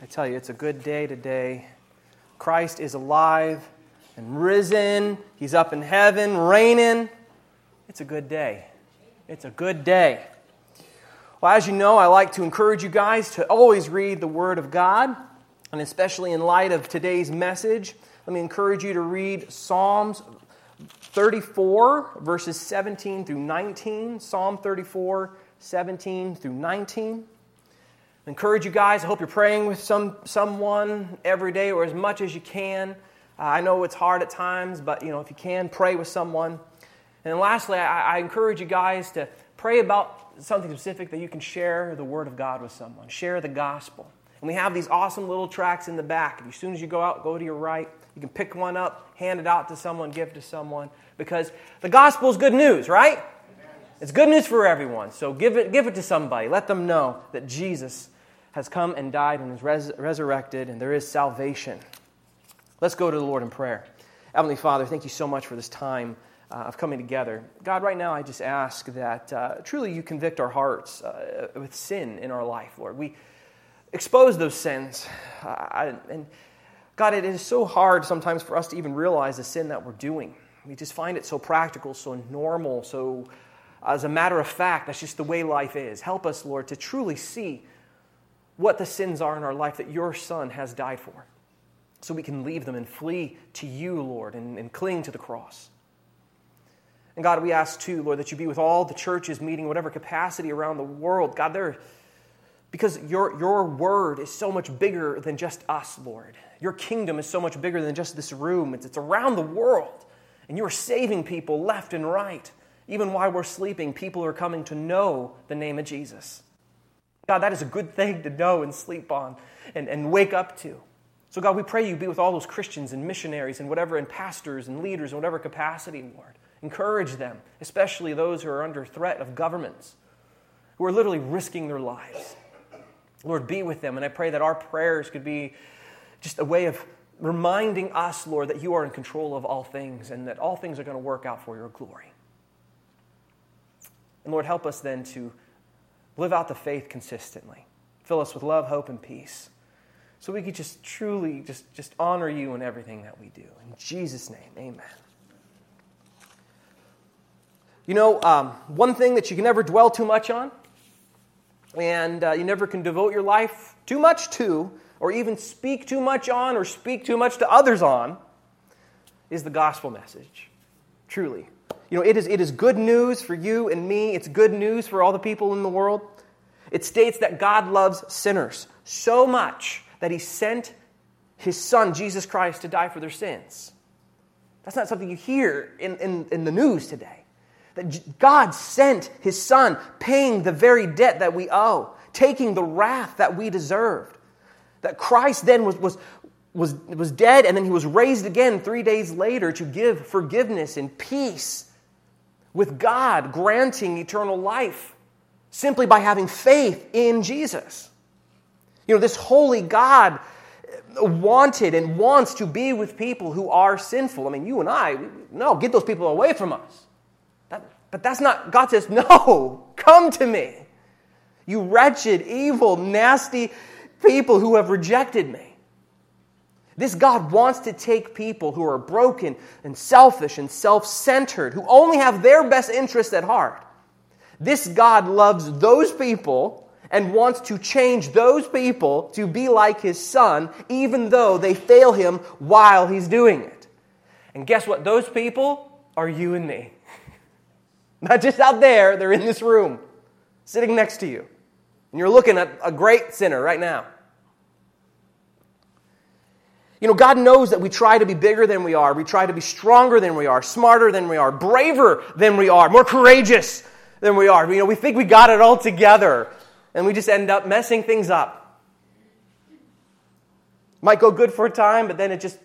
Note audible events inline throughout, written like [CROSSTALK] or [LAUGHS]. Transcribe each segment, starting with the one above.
I tell you, it's a good day today. Christ is alive and risen. He's up in heaven, reigning. It's a good day. It's a good day. Well, as you know, I like to encourage you guys to always read the Word of God, and especially in light of today's message, let me encourage you to read Psalms 34, verses 17 through 19. Psalm 34, 17 through 19. Encourage you guys. I hope you're praying with some, someone every day or as much as you can. Uh, I know it's hard at times, but you know if you can, pray with someone. And lastly, I, I encourage you guys to pray about something specific that you can share the Word of God with someone. Share the gospel. And we have these awesome little tracts in the back. As soon as you go out, go to your right. You can pick one up, hand it out to someone, give to someone. Because the gospel is good news, right? It's good news for everyone. So give it, give it to somebody. Let them know that Jesus has come and died and is res- resurrected, and there is salvation. Let's go to the Lord in prayer. Heavenly Father, thank you so much for this time uh, of coming together. God, right now I just ask that uh, truly you convict our hearts uh, with sin in our life, Lord. We expose those sins. And God, it is so hard sometimes for us to even realize the sin that we're doing. We just find it so practical, so normal, so as a matter of fact, that's just the way life is. Help us, Lord, to truly see what the sins are in our life that your Son has died for so we can leave them and flee to you, Lord, and, and cling to the cross. And God, we ask too, Lord, that you be with all the churches meeting, whatever capacity around the world. God, there, because your, your word is so much bigger than just us, Lord. Your kingdom is so much bigger than just this room, it's, it's around the world. And you are saving people left and right. Even while we're sleeping, people are coming to know the name of Jesus. God, that is a good thing to know and sleep on and, and wake up to. So, God, we pray you be with all those Christians and missionaries and whatever, and pastors and leaders in whatever capacity, Lord. Encourage them, especially those who are under threat of governments, who are literally risking their lives. Lord, be with them. And I pray that our prayers could be just a way of reminding us, Lord, that you are in control of all things and that all things are going to work out for your glory. And Lord, help us then to live out the faith consistently. Fill us with love, hope, and peace. So we could just truly just, just honor you in everything that we do. In Jesus' name, amen. You know, um, one thing that you can never dwell too much on, and uh, you never can devote your life too much to, or even speak too much on, or speak too much to others on, is the gospel message. Truly. You know, it is, it is good news for you and me, it's good news for all the people in the world. It states that God loves sinners so much that he sent his son, Jesus Christ, to die for their sins. That's not something you hear in, in, in the news today. That God sent his son, paying the very debt that we owe, taking the wrath that we deserved. That Christ then was, was, was, was dead and then he was raised again three days later to give forgiveness and peace with God, granting eternal life simply by having faith in Jesus. You know, this holy God wanted and wants to be with people who are sinful. I mean, you and I, no, get those people away from us. But that's not, God says, [LAUGHS] no, come to me. You wretched, evil, nasty people who have rejected me. This God wants to take people who are broken and selfish and self centered, who only have their best interests at heart. This God loves those people and wants to change those people to be like his son, even though they fail him while he's doing it. And guess what? Those people are you and me. [LAUGHS] Not just out there, they're in this room, sitting next to you. And you're looking at a great sinner right now. You know, God knows that we try to be bigger than we are. We try to be stronger than we are, smarter than we are, braver than we are, more courageous than we are. You know, we think we got it all together, and we just end up messing things up. Might go good for a time, but then it just.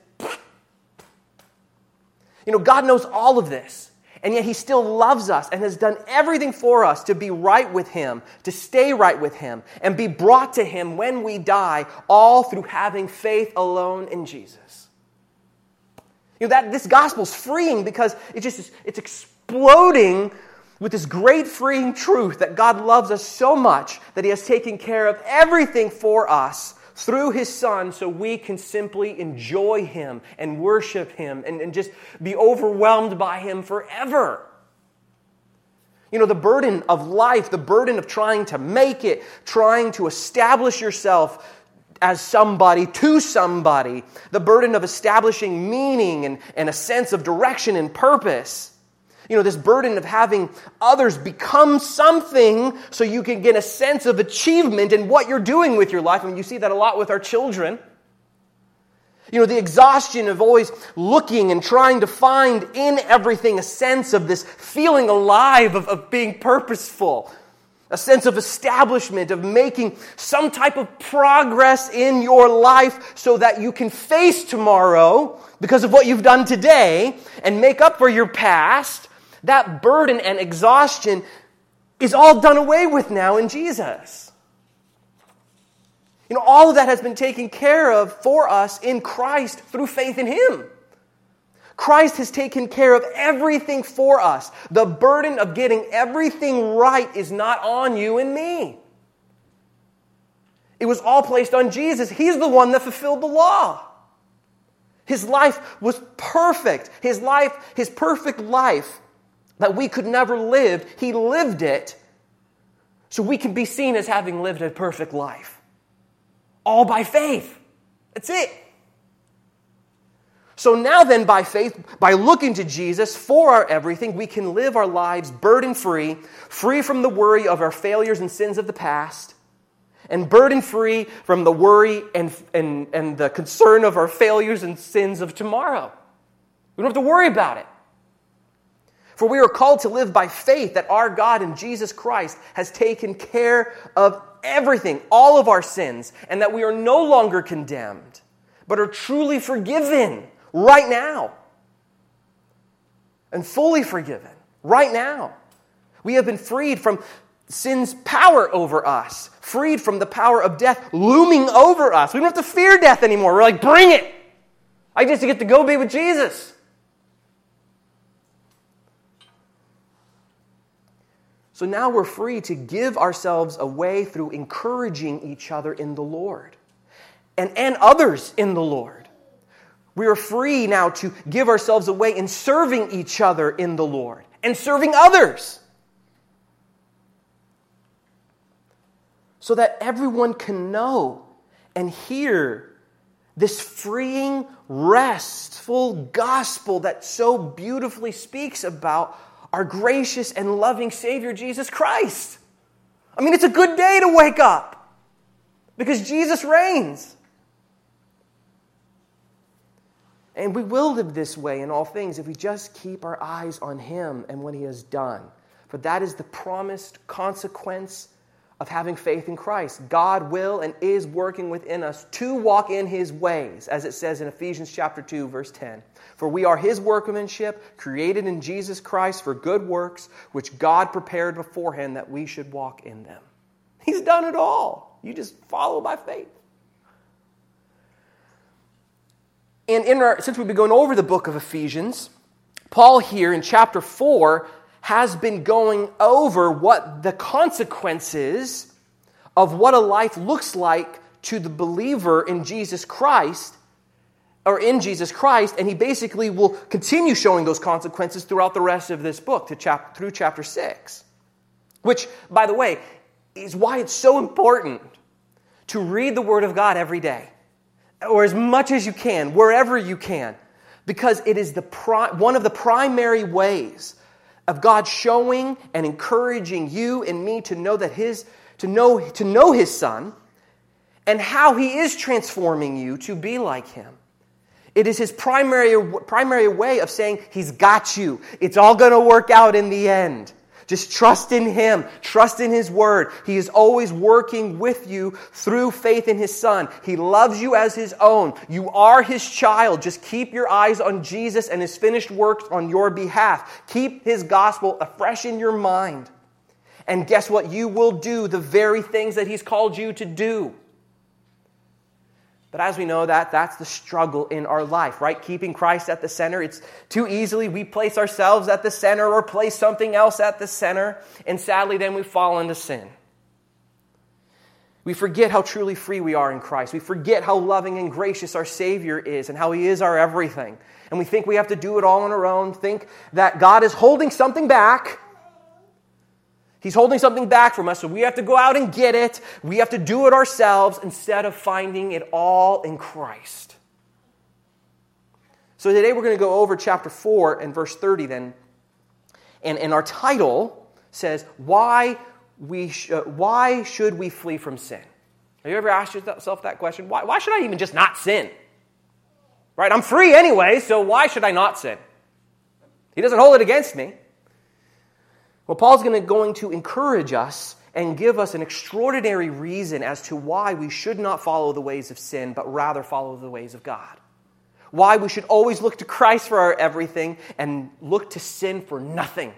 You know, God knows all of this. And yet he still loves us and has done everything for us to be right with him, to stay right with him, and be brought to him when we die, all through having faith alone in Jesus. You know, that this gospel's freeing because it just it's exploding with this great freeing truth that God loves us so much that he has taken care of everything for us through his son so we can simply enjoy him and worship him and, and just be overwhelmed by him forever. You know, the burden of life, the burden of trying to make it, trying to establish yourself as somebody to somebody, the burden of establishing meaning and, and a sense of direction and purpose. You know, this burden of having others become something so you can get a sense of achievement in what you're doing with your life. I mean, you see that a lot with our children. You know, the exhaustion of always looking and trying to find in everything a sense of this feeling alive, of, of being purposeful, a sense of establishment, of making some type of progress in your life so that you can face tomorrow because of what you've done today and make up for your past. That burden and exhaustion is all done away with now in Jesus. You know, all of that has been taken care of for us in Christ through faith in Him. Christ has taken care of everything for us. The burden of getting everything right is not on you and me. It was all placed on Jesus. He's the one that fulfilled the law. His life was perfect. His life, his perfect life that we could never live, he lived it so we can be seen as having lived a perfect life. All by faith. That's it. So now, then, by faith, by looking to Jesus for our everything, we can live our lives burden free, free from the worry of our failures and sins of the past, and burden free from the worry and, and, and the concern of our failures and sins of tomorrow. We don't have to worry about it. For we are called to live by faith that our God in Jesus Christ has taken care of everything, all of our sins, and that we are no longer condemned, but are truly forgiven right now. And fully forgiven right now. We have been freed from sin's power over us, freed from the power of death looming over us. We don't have to fear death anymore. We're like, bring it. I just get to go be with Jesus. So now we're free to give ourselves away through encouraging each other in the Lord and, and others in the Lord. We are free now to give ourselves away in serving each other in the Lord and serving others. So that everyone can know and hear this freeing, restful gospel that so beautifully speaks about our gracious and loving Savior, Jesus Christ. I mean, it's a good day to wake up because Jesus reigns. And we will live this way in all things if we just keep our eyes on Him and what He has done. For that is the promised consequence of having faith in Christ. God will and is working within us to walk in his ways, as it says in Ephesians chapter 2 verse 10. For we are his workmanship, created in Jesus Christ for good works, which God prepared beforehand that we should walk in them. He's done it all. You just follow by faith. And in our, since we've been going over the book of Ephesians, Paul here in chapter 4 has been going over what the consequences of what a life looks like to the believer in Jesus Christ or in Jesus Christ, and he basically will continue showing those consequences throughout the rest of this book to chap- through chapter 6. Which, by the way, is why it's so important to read the Word of God every day, or as much as you can, wherever you can, because it is the pri- one of the primary ways of God showing and encouraging you and me to know that his to know to know his son and how he is transforming you to be like him. It is his primary primary way of saying he's got you. It's all going to work out in the end. Just trust in Him. Trust in His Word. He is always working with you through faith in His Son. He loves you as His own. You are His child. Just keep your eyes on Jesus and His finished works on your behalf. Keep His gospel afresh in your mind. And guess what? You will do the very things that He's called you to do. But as we know that, that's the struggle in our life, right? Keeping Christ at the center. It's too easily we place ourselves at the center or place something else at the center, and sadly then we fall into sin. We forget how truly free we are in Christ. We forget how loving and gracious our Savior is and how He is our everything. And we think we have to do it all on our own, think that God is holding something back. He's holding something back from us, so we have to go out and get it. We have to do it ourselves instead of finding it all in Christ. So today we're going to go over chapter 4 and verse 30 then. And, and our title says, Why we sh- uh, why should we flee from sin? Have you ever asked yourself that question? Why, why should I even just not sin? Right? I'm free anyway, so why should I not sin? He doesn't hold it against me. Well, Paul's going to, going to encourage us and give us an extraordinary reason as to why we should not follow the ways of sin, but rather follow the ways of God. Why we should always look to Christ for our everything and look to sin for nothing.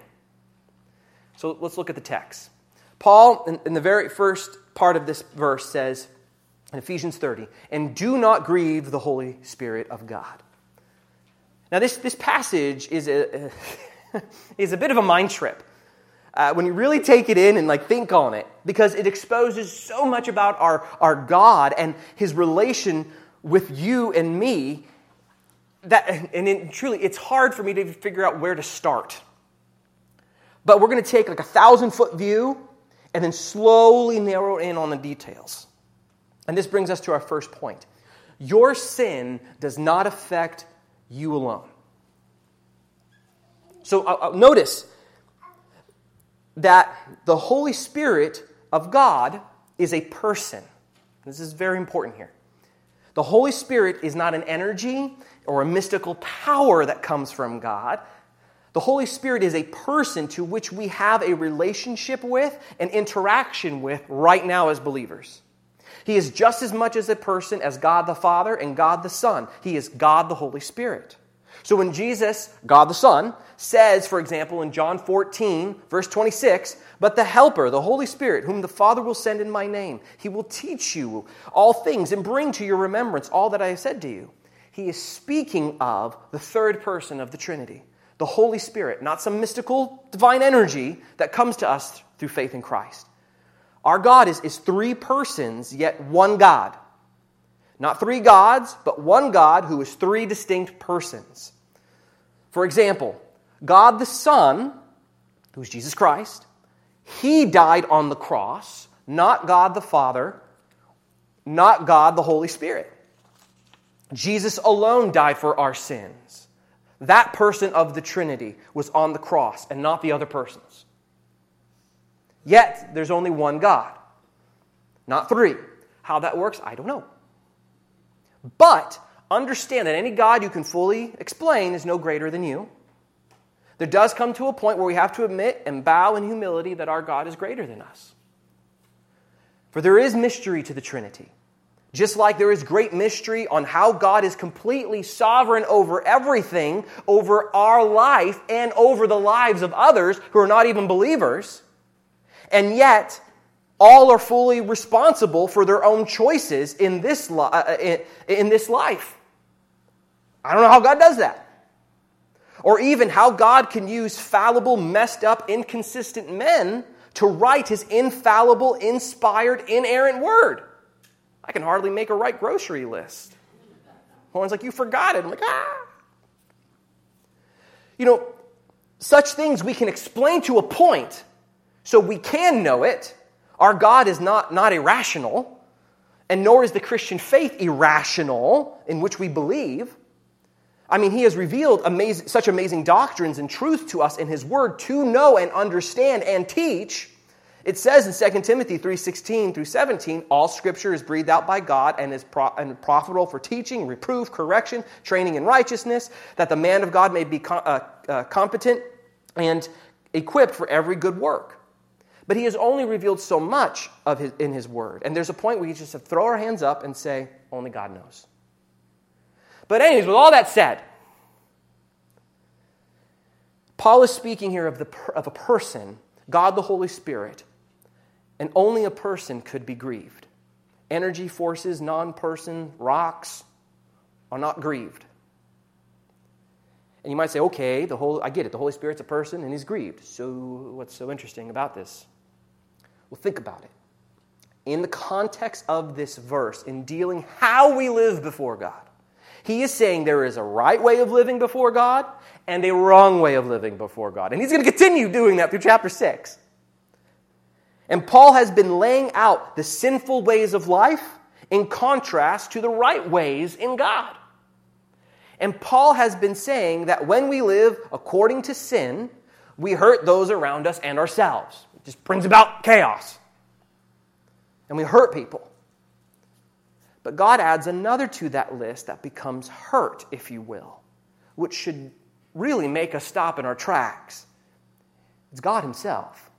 So let's look at the text. Paul, in, in the very first part of this verse, says in Ephesians 30, and do not grieve the Holy Spirit of God. Now, this, this passage is a, [LAUGHS] is a bit of a mind trip. Uh, when you really take it in and like think on it, because it exposes so much about our, our God and his relation with you and me that and it, truly it's hard for me to figure out where to start. But we're going to take like a thousand foot view and then slowly narrow in on the details. And this brings us to our first point. Your sin does not affect you alone. So uh, uh, notice that the Holy Spirit of God is a person. This is very important here. The Holy Spirit is not an energy or a mystical power that comes from God. The Holy Spirit is a person to which we have a relationship with and interaction with right now as believers. He is just as much as a person as God the Father and God the Son. He is God the Holy Spirit. So when Jesus, God the Son, says, for example, in John 14, verse 26, but the Helper, the Holy Spirit, whom the Father will send in my name, he will teach you all things and bring to your remembrance all that I have said to you. He is speaking of the third person of the Trinity the Holy Spirit, not some mystical divine energy that comes to us through faith in Christ. Our God is, is three persons, yet one God. Not three gods, but one God who is three distinct persons. For example, God the Son, who's Jesus Christ, he died on the cross, not God the Father, not God the Holy Spirit. Jesus alone died for our sins. That person of the Trinity was on the cross and not the other persons. Yet, there's only one God, not three. How that works, I don't know. But understand that any God you can fully explain is no greater than you. There does come to a point where we have to admit and bow in humility that our God is greater than us. For there is mystery to the Trinity. Just like there is great mystery on how God is completely sovereign over everything, over our life, and over the lives of others who are not even believers, and yet all are fully responsible for their own choices in this, li- uh, in, in this life. I don't know how God does that. Or even how God can use fallible, messed up, inconsistent men to write his infallible, inspired, inerrant word. I can hardly make a right grocery list. Horn's like, You forgot it. I'm like, Ah. You know, such things we can explain to a point so we can know it. Our God is not, not irrational, and nor is the Christian faith irrational in which we believe. I mean, He has revealed amazing, such amazing doctrines and truth to us in His Word to know and understand and teach it says in 2 Timothy 3:16 through 17, all scripture is breathed out by God and is pro- and profitable for teaching, reproof, correction, training in righteousness, that the man of God may be uh, uh, competent and equipped for every good work. But he has only revealed so much of his, in his word. And there's a point where we just have to throw our hands up and say, only God knows. But, anyways, with all that said, Paul is speaking here of, the, of a person, God the Holy Spirit, and only a person could be grieved. Energy forces, non person, rocks are not grieved. And you might say, okay, the whole, I get it. The Holy Spirit's a person and he's grieved. So, what's so interesting about this? Well, think about it. in the context of this verse, in dealing how we live before God, he is saying there is a right way of living before God and a wrong way of living before God. And he's going to continue doing that through chapter 6. And Paul has been laying out the sinful ways of life in contrast to the right ways in God. And Paul has been saying that when we live according to sin, we hurt those around us and ourselves. It just brings about chaos. And we hurt people. But God adds another to that list that becomes hurt, if you will, which should really make us stop in our tracks. It's God Himself.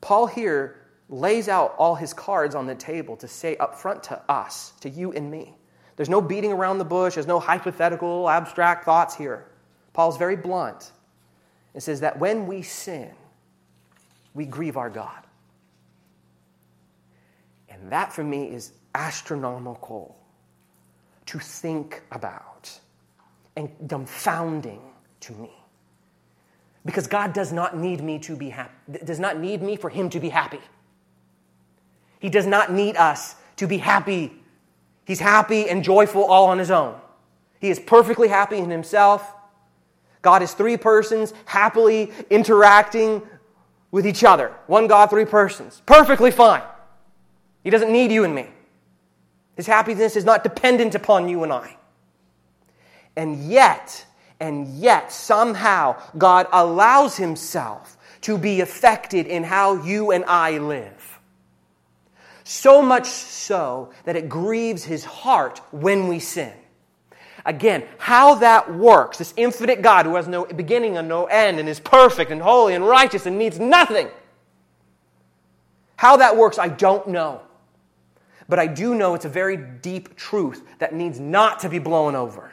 Paul here lays out all his cards on the table to say up front to us, to you and me. There's no beating around the bush, there's no hypothetical, abstract thoughts here. Paul's very blunt. It says that when we sin, we grieve our God. And that for me is astronomical to think about and dumbfounding to me. Because God does not need me to be happy, does not need me for him to be happy. He does not need us to be happy. He's happy and joyful all on his own. He is perfectly happy in himself. God is three persons happily interacting with each other. One God, three persons. Perfectly fine. He doesn't need you and me. His happiness is not dependent upon you and I. And yet, and yet, somehow, God allows Himself to be affected in how you and I live. So much so that it grieves His heart when we sin. Again, how that works, this infinite God who has no beginning and no end and is perfect and holy and righteous and needs nothing. How that works, I don't know. But I do know it's a very deep truth that needs not to be blown over.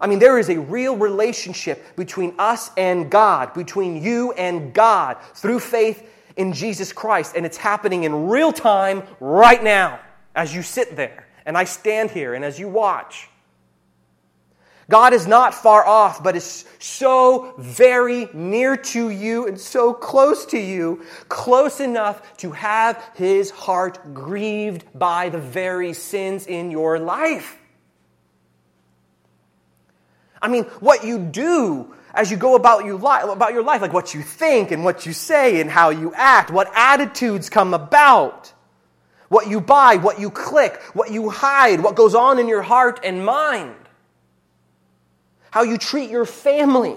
I mean, there is a real relationship between us and God, between you and God, through faith in Jesus Christ. And it's happening in real time right now as you sit there and I stand here and as you watch. God is not far off, but is so very near to you and so close to you, close enough to have his heart grieved by the very sins in your life. I mean, what you do as you go about, you li- about your life, like what you think and what you say and how you act, what attitudes come about, what you buy, what you click, what you hide, what goes on in your heart and mind how you treat your family,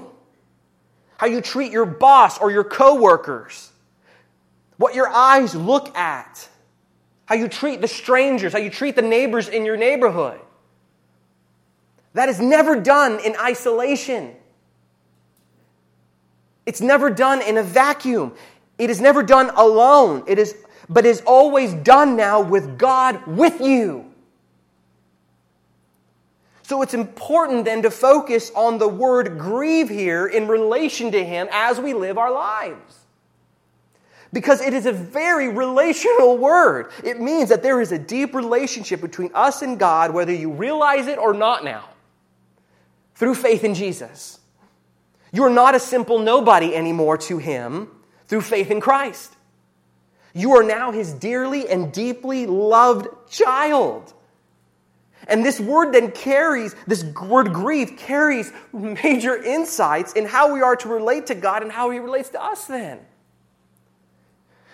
how you treat your boss or your coworkers, what your eyes look at, how you treat the strangers, how you treat the neighbors in your neighborhood. That is never done in isolation. It's never done in a vacuum. It is never done alone. It is, but is always done now with God with you. So it's important then to focus on the word grieve here in relation to Him as we live our lives. Because it is a very relational word. It means that there is a deep relationship between us and God, whether you realize it or not now, through faith in Jesus. You are not a simple nobody anymore to Him through faith in Christ. You are now His dearly and deeply loved child. And this word then carries, this word grief carries major insights in how we are to relate to God and how He relates to us then.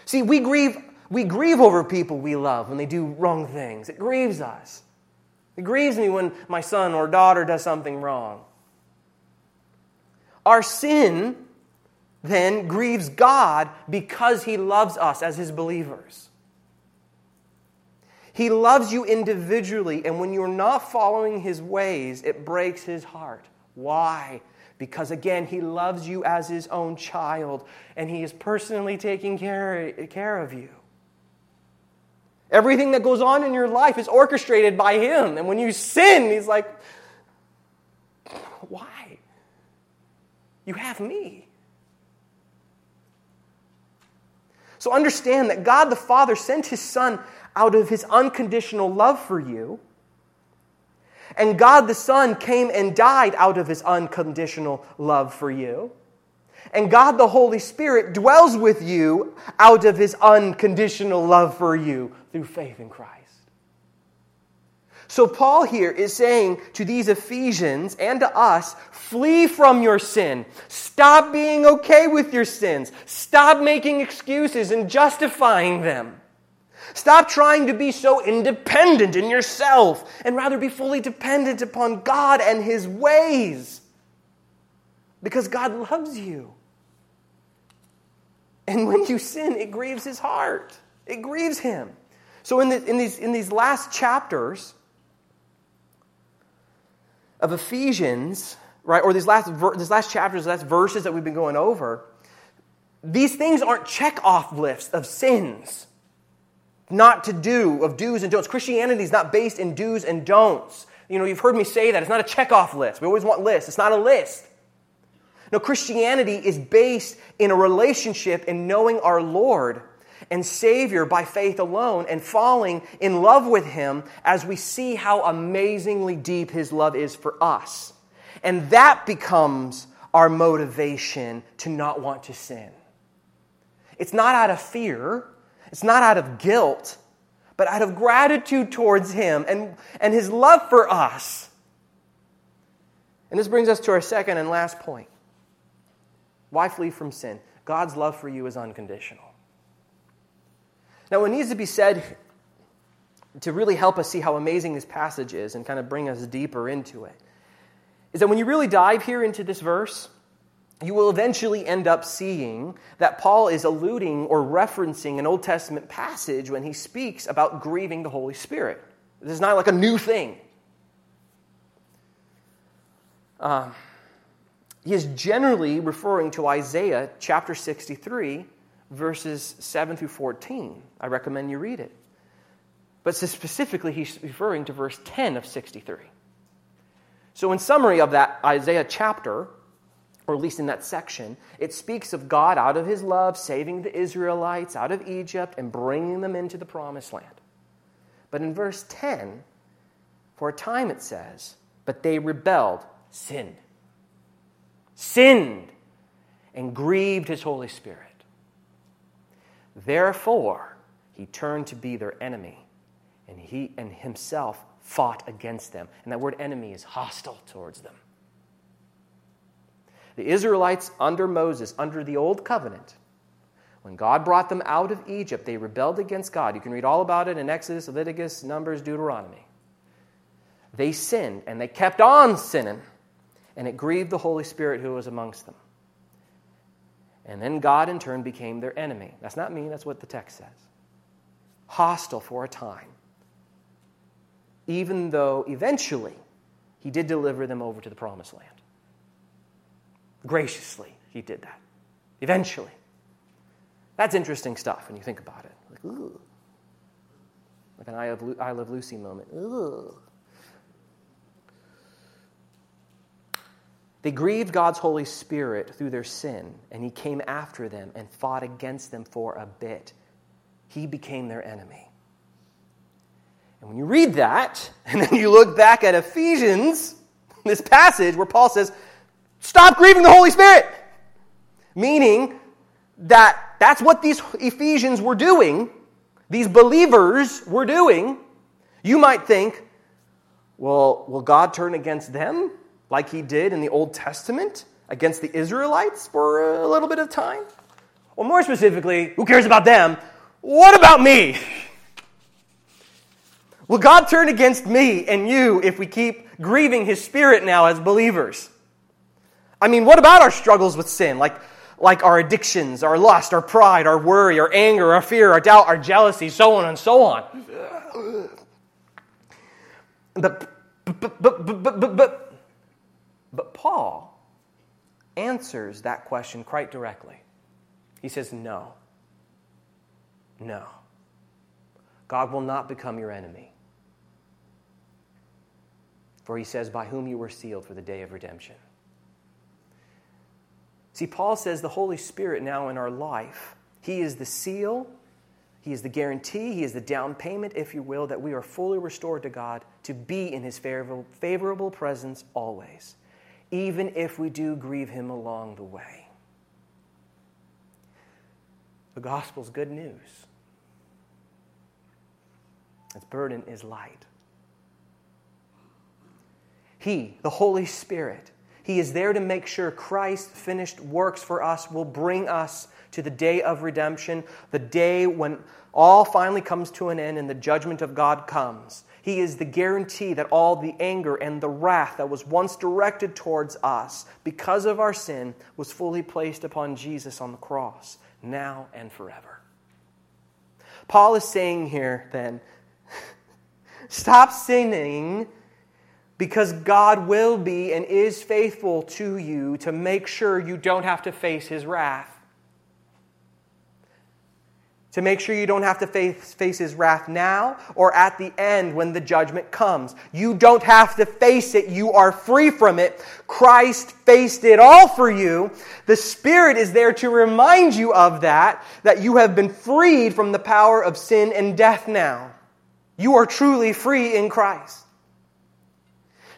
See, we grieve, we grieve over people we love when they do wrong things. It grieves us. It grieves me when my son or daughter does something wrong. Our sin then grieves God because He loves us as His believers. He loves you individually, and when you're not following his ways, it breaks his heart. Why? Because again, he loves you as his own child, and he is personally taking care, care of you. Everything that goes on in your life is orchestrated by him. And when you sin, he's like, Why? You have me. So understand that God the Father sent his Son out of his unconditional love for you. And God the Son came and died out of his unconditional love for you. And God the Holy Spirit dwells with you out of his unconditional love for you through faith in Christ. So, Paul here is saying to these Ephesians and to us flee from your sin. Stop being okay with your sins. Stop making excuses and justifying them. Stop trying to be so independent in yourself and rather be fully dependent upon God and His ways. Because God loves you. And when you sin, it grieves His heart, it grieves Him. So, in, the, in, these, in these last chapters of Ephesians, right, or these last, these last chapters, last verses that we've been going over, these things aren't check off lists of sins not to do, of do's and don'ts. Christianity is not based in do's and don'ts. You know, you've heard me say that. It's not a checkoff list. We always want lists. It's not a list. No, Christianity is based in a relationship in knowing our Lord and Savior by faith alone and falling in love with Him as we see how amazingly deep His love is for us. And that becomes our motivation to not want to sin. It's not out of fear, it's not out of guilt, but out of gratitude towards Him and, and His love for us. And this brings us to our second and last point. Why flee from sin? God's love for you is unconditional. Now, what needs to be said to really help us see how amazing this passage is and kind of bring us deeper into it is that when you really dive here into this verse, you will eventually end up seeing that Paul is alluding or referencing an Old Testament passage when he speaks about grieving the Holy Spirit. This is not like a new thing. Uh, he is generally referring to Isaiah chapter 63, verses 7 through 14. I recommend you read it. But specifically, he's referring to verse 10 of 63. So, in summary of that Isaiah chapter, or at least in that section, it speaks of God out of his love saving the Israelites out of Egypt and bringing them into the promised land. But in verse 10, for a time it says, but they rebelled, sinned, sinned, and grieved his Holy Spirit. Therefore, he turned to be their enemy, and he and himself fought against them. And that word enemy is hostile towards them. The Israelites under Moses, under the old covenant, when God brought them out of Egypt, they rebelled against God. You can read all about it in Exodus, Leviticus, Numbers, Deuteronomy. They sinned, and they kept on sinning, and it grieved the Holy Spirit who was amongst them. And then God, in turn, became their enemy. That's not me, that's what the text says. Hostile for a time. Even though eventually he did deliver them over to the promised land. Graciously, he did that. Eventually. That's interesting stuff when you think about it. Like, ooh. Like an I, Love Lucy moment. Ooh. They grieved God's Holy Spirit through their sin, and He came after them and fought against them for a bit. He became their enemy. And when you read that, [LAUGHS] and then you look back at Ephesians, this passage where Paul says, Stop grieving the Holy Spirit. Meaning that that's what these Ephesians were doing, these believers were doing. You might think, well, will God turn against them? like he did in the Old Testament against the Israelites for a little bit of time? Or more specifically, who cares about them? What about me? Will God turn against me and you if we keep grieving his spirit now as believers? I mean, what about our struggles with sin? Like, like our addictions, our lust, our pride, our worry, our anger, our fear, our doubt, our jealousy, so on and so on. But, but, but, but, but, but but Paul answers that question quite directly. He says, No. No. God will not become your enemy. For he says, By whom you were sealed for the day of redemption. See, Paul says the Holy Spirit now in our life, he is the seal, he is the guarantee, he is the down payment, if you will, that we are fully restored to God to be in his favorable, presence always even if we do grieve him along the way. The gospel's good news. Its burden is light. He, the Holy Spirit, He is there to make sure Christ's finished works for us will bring us to the day of redemption, the day when all finally comes to an end and the judgment of God comes. He is the guarantee that all the anger and the wrath that was once directed towards us because of our sin was fully placed upon Jesus on the cross, now and forever. Paul is saying here then [LAUGHS] stop sinning because God will be and is faithful to you to make sure you don't have to face his wrath to make sure you don't have to face, face his wrath now or at the end when the judgment comes. You don't have to face it. You are free from it. Christ faced it all for you. The Spirit is there to remind you of that, that you have been freed from the power of sin and death now. You are truly free in Christ.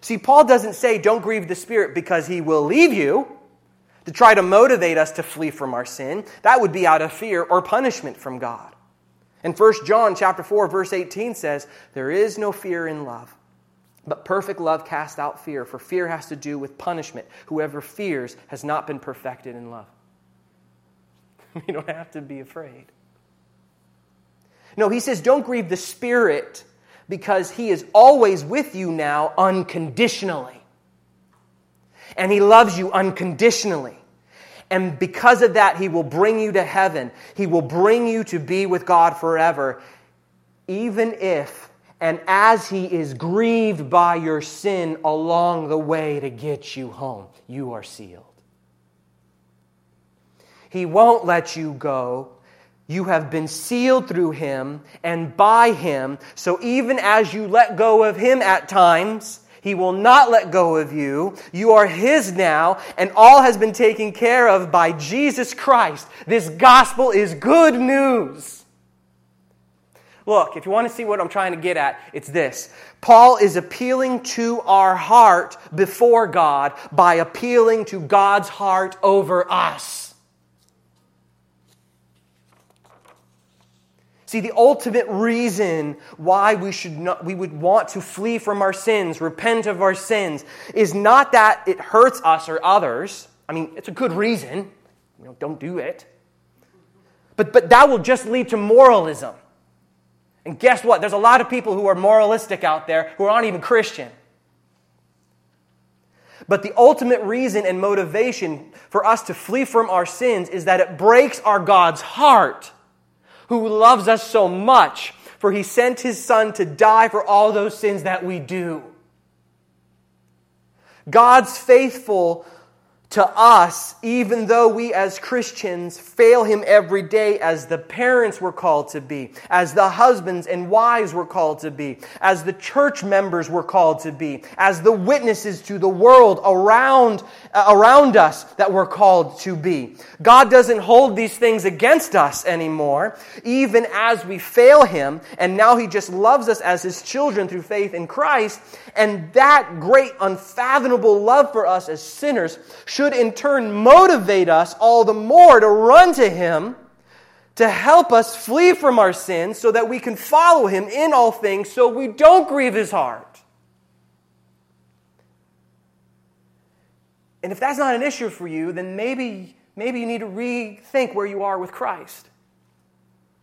See, Paul doesn't say don't grieve the Spirit because he will leave you to try to motivate us to flee from our sin. That would be out of fear or punishment from God. And 1 John chapter 4 verse 18 says, "There is no fear in love, but perfect love casts out fear, for fear has to do with punishment. Whoever fears has not been perfected in love." [LAUGHS] you don't have to be afraid. No, he says, "Don't grieve the Spirit because he is always with you now unconditionally." and He loves you unconditionally. And because of that, He will bring you to heaven. He will bring you to be with God forever, even if and as He is grieved by your sin along the way to get you home, you are sealed. He won't let you go. You have been sealed through Him and by Him. So even as you let go of Him at times, he will not let go of you. You are His now, and all has been taken care of by Jesus Christ. This gospel is good news. Look, if you want to see what I'm trying to get at, it's this. Paul is appealing to our heart before God by appealing to God's heart over us. See, the ultimate reason why we, should not, we would want to flee from our sins, repent of our sins, is not that it hurts us or others. I mean, it's a good reason. You know, don't do it. But, but that will just lead to moralism. And guess what? There's a lot of people who are moralistic out there who aren't even Christian. But the ultimate reason and motivation for us to flee from our sins is that it breaks our God's heart who loves us so much, for he sent his son to die for all those sins that we do. God's faithful to us, even though we as Christians fail Him every day, as the parents were called to be, as the husbands and wives were called to be, as the church members were called to be, as the witnesses to the world around, uh, around us that we're called to be. God doesn't hold these things against us anymore, even as we fail Him, and now He just loves us as His children through faith in Christ, and that great, unfathomable love for us as sinners should in turn motivate us all the more to run to Him to help us flee from our sins so that we can follow Him in all things so we don't grieve His heart. And if that's not an issue for you, then maybe, maybe you need to rethink where you are with Christ,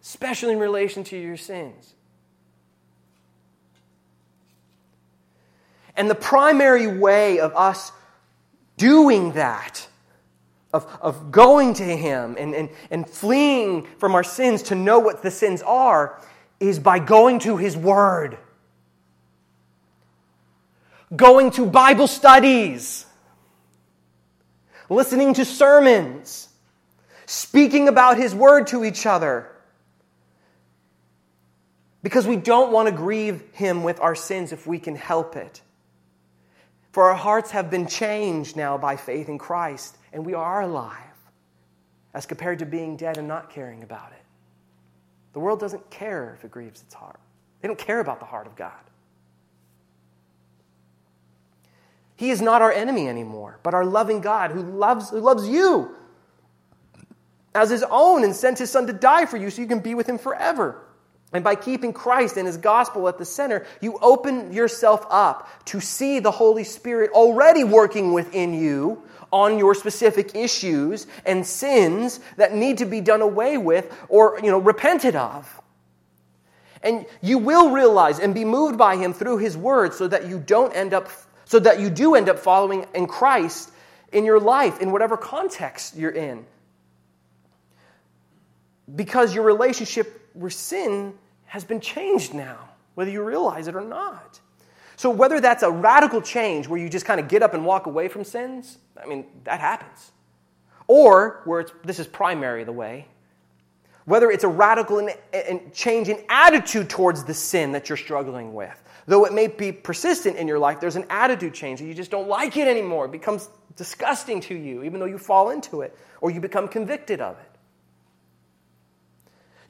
especially in relation to your sins. And the primary way of us doing that, of, of going to Him and, and, and fleeing from our sins to know what the sins are, is by going to His Word, going to Bible studies, listening to sermons, speaking about His Word to each other. Because we don't want to grieve Him with our sins if we can help it. For our hearts have been changed now by faith in Christ, and we are alive as compared to being dead and not caring about it. The world doesn't care if it grieves its heart, they don't care about the heart of God. He is not our enemy anymore, but our loving God who loves, who loves you. as his own and sent his son to die for you so you can be with him forever. And by keeping Christ and his gospel at the center, you open yourself up to see the Holy Spirit already working within you on your specific issues and sins that need to be done away with or you know repented of. And you will realize and be moved by him through his word so that you don't end up so that you do end up following in Christ in your life in whatever context you're in. Because your relationship with sin has been changed now, whether you realize it or not. So, whether that's a radical change where you just kind of get up and walk away from sins, I mean, that happens. Or where it's, this is primary the way, whether it's a radical in, in change in attitude towards the sin that you're struggling with. Though it may be persistent in your life, there's an attitude change you just don't like it anymore. It becomes disgusting to you, even though you fall into it, or you become convicted of it.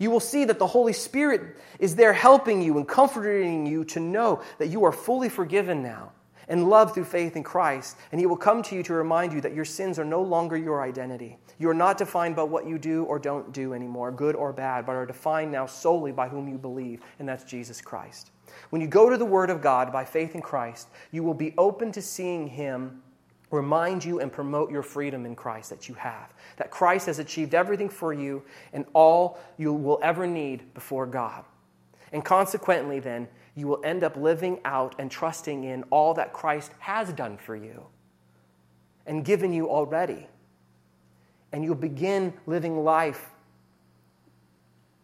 You will see that the Holy Spirit is there helping you and comforting you to know that you are fully forgiven now and loved through faith in Christ. And He will come to you to remind you that your sins are no longer your identity. You are not defined by what you do or don't do anymore, good or bad, but are defined now solely by whom you believe, and that's Jesus Christ. When you go to the Word of God by faith in Christ, you will be open to seeing Him remind you and promote your freedom in Christ that you have. That Christ has achieved everything for you and all you will ever need before God. And consequently, then, you will end up living out and trusting in all that Christ has done for you and given you already. And you'll begin living life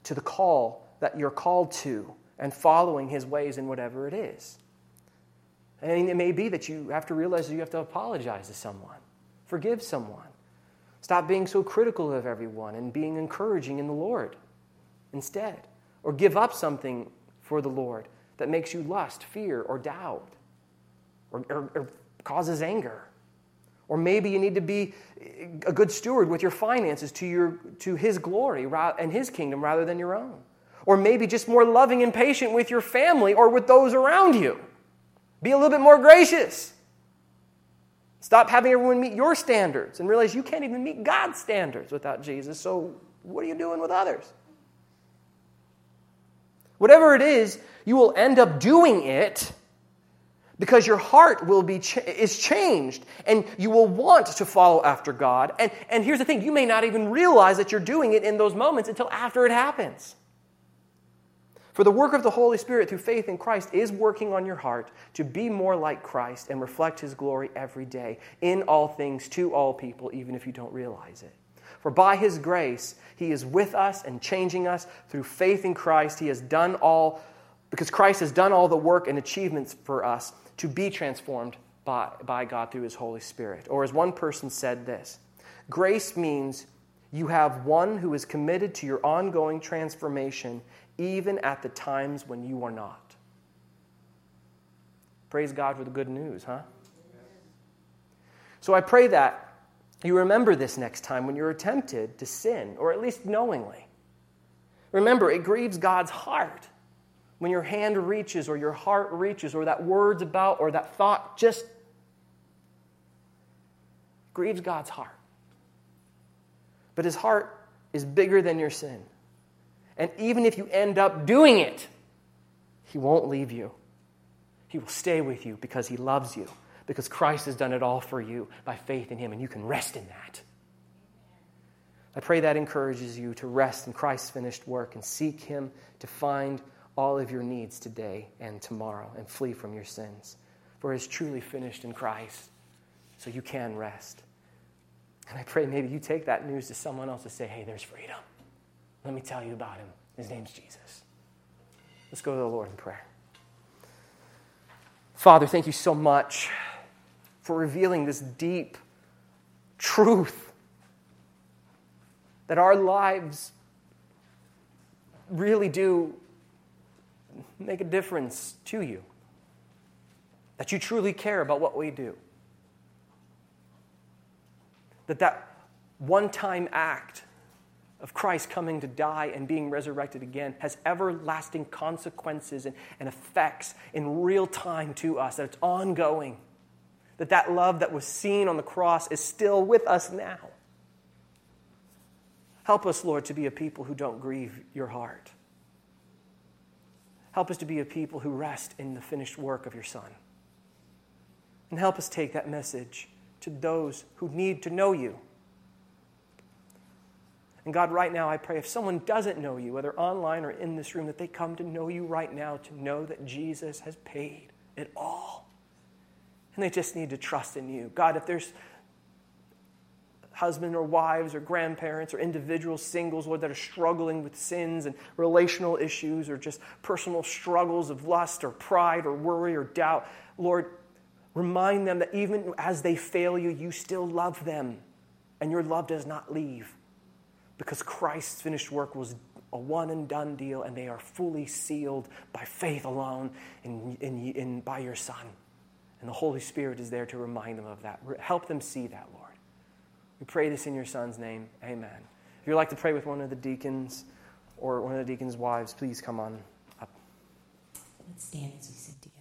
to the call that you're called to and following his ways in whatever it is. And it may be that you have to realize that you have to apologize to someone, forgive someone. Stop being so critical of everyone and being encouraging in the Lord instead. Or give up something for the Lord that makes you lust, fear, or doubt, or, or, or causes anger. Or maybe you need to be a good steward with your finances to, your, to His glory and His kingdom rather than your own. Or maybe just more loving and patient with your family or with those around you. Be a little bit more gracious. Stop having everyone meet your standards and realize you can't even meet God's standards without Jesus. So, what are you doing with others? Whatever it is, you will end up doing it because your heart will be is changed and you will want to follow after God. And, and here's the thing you may not even realize that you're doing it in those moments until after it happens. For the work of the Holy Spirit through faith in Christ is working on your heart to be more like Christ and reflect his glory every day in all things to all people, even if you don't realize it. For by his grace, he is with us and changing us through faith in Christ. He has done all, because Christ has done all the work and achievements for us to be transformed by, by God through his Holy Spirit. Or as one person said this grace means you have one who is committed to your ongoing transformation even at the times when you are not. Praise God for the good news, huh? So I pray that you remember this next time when you're tempted to sin, or at least knowingly. Remember, it grieves God's heart when your hand reaches, or your heart reaches, or that word's about, or that thought just grieves God's heart. But his heart is bigger than your sin. And even if you end up doing it, He won't leave you. He will stay with you because He loves you, because Christ has done it all for you by faith in Him, and you can rest in that. I pray that encourages you to rest in Christ's finished work and seek Him to find all of your needs today and tomorrow and flee from your sins. For it is truly finished in Christ, so you can rest. And I pray maybe you take that news to someone else and say, hey, there's freedom. Let me tell you about him. His name's Jesus. Let's go to the Lord in prayer. Father, thank you so much for revealing this deep truth that our lives really do make a difference to you, that you truly care about what we do, that that one time act of Christ coming to die and being resurrected again has everlasting consequences and, and effects in real time to us, that it's ongoing, that that love that was seen on the cross is still with us now. Help us, Lord, to be a people who don't grieve your heart. Help us to be a people who rest in the finished work of your Son. And help us take that message to those who need to know you. And God, right now, I pray if someone doesn't know you, whether online or in this room, that they come to know you right now, to know that Jesus has paid it all. And they just need to trust in you. God, if there's husband or wives or grandparents or individuals, singles, Lord, that are struggling with sins and relational issues or just personal struggles of lust or pride or worry or doubt, Lord, remind them that even as they fail you, you still love them and your love does not leave because Christ's finished work was a one and done deal, and they are fully sealed by faith alone in, in, in, by your Son. And the Holy Spirit is there to remind them of that. Help them see that, Lord. We pray this in your Son's name. Amen. If you'd like to pray with one of the deacons or one of the deacons' wives, please come on up. Let's stand as we sing together.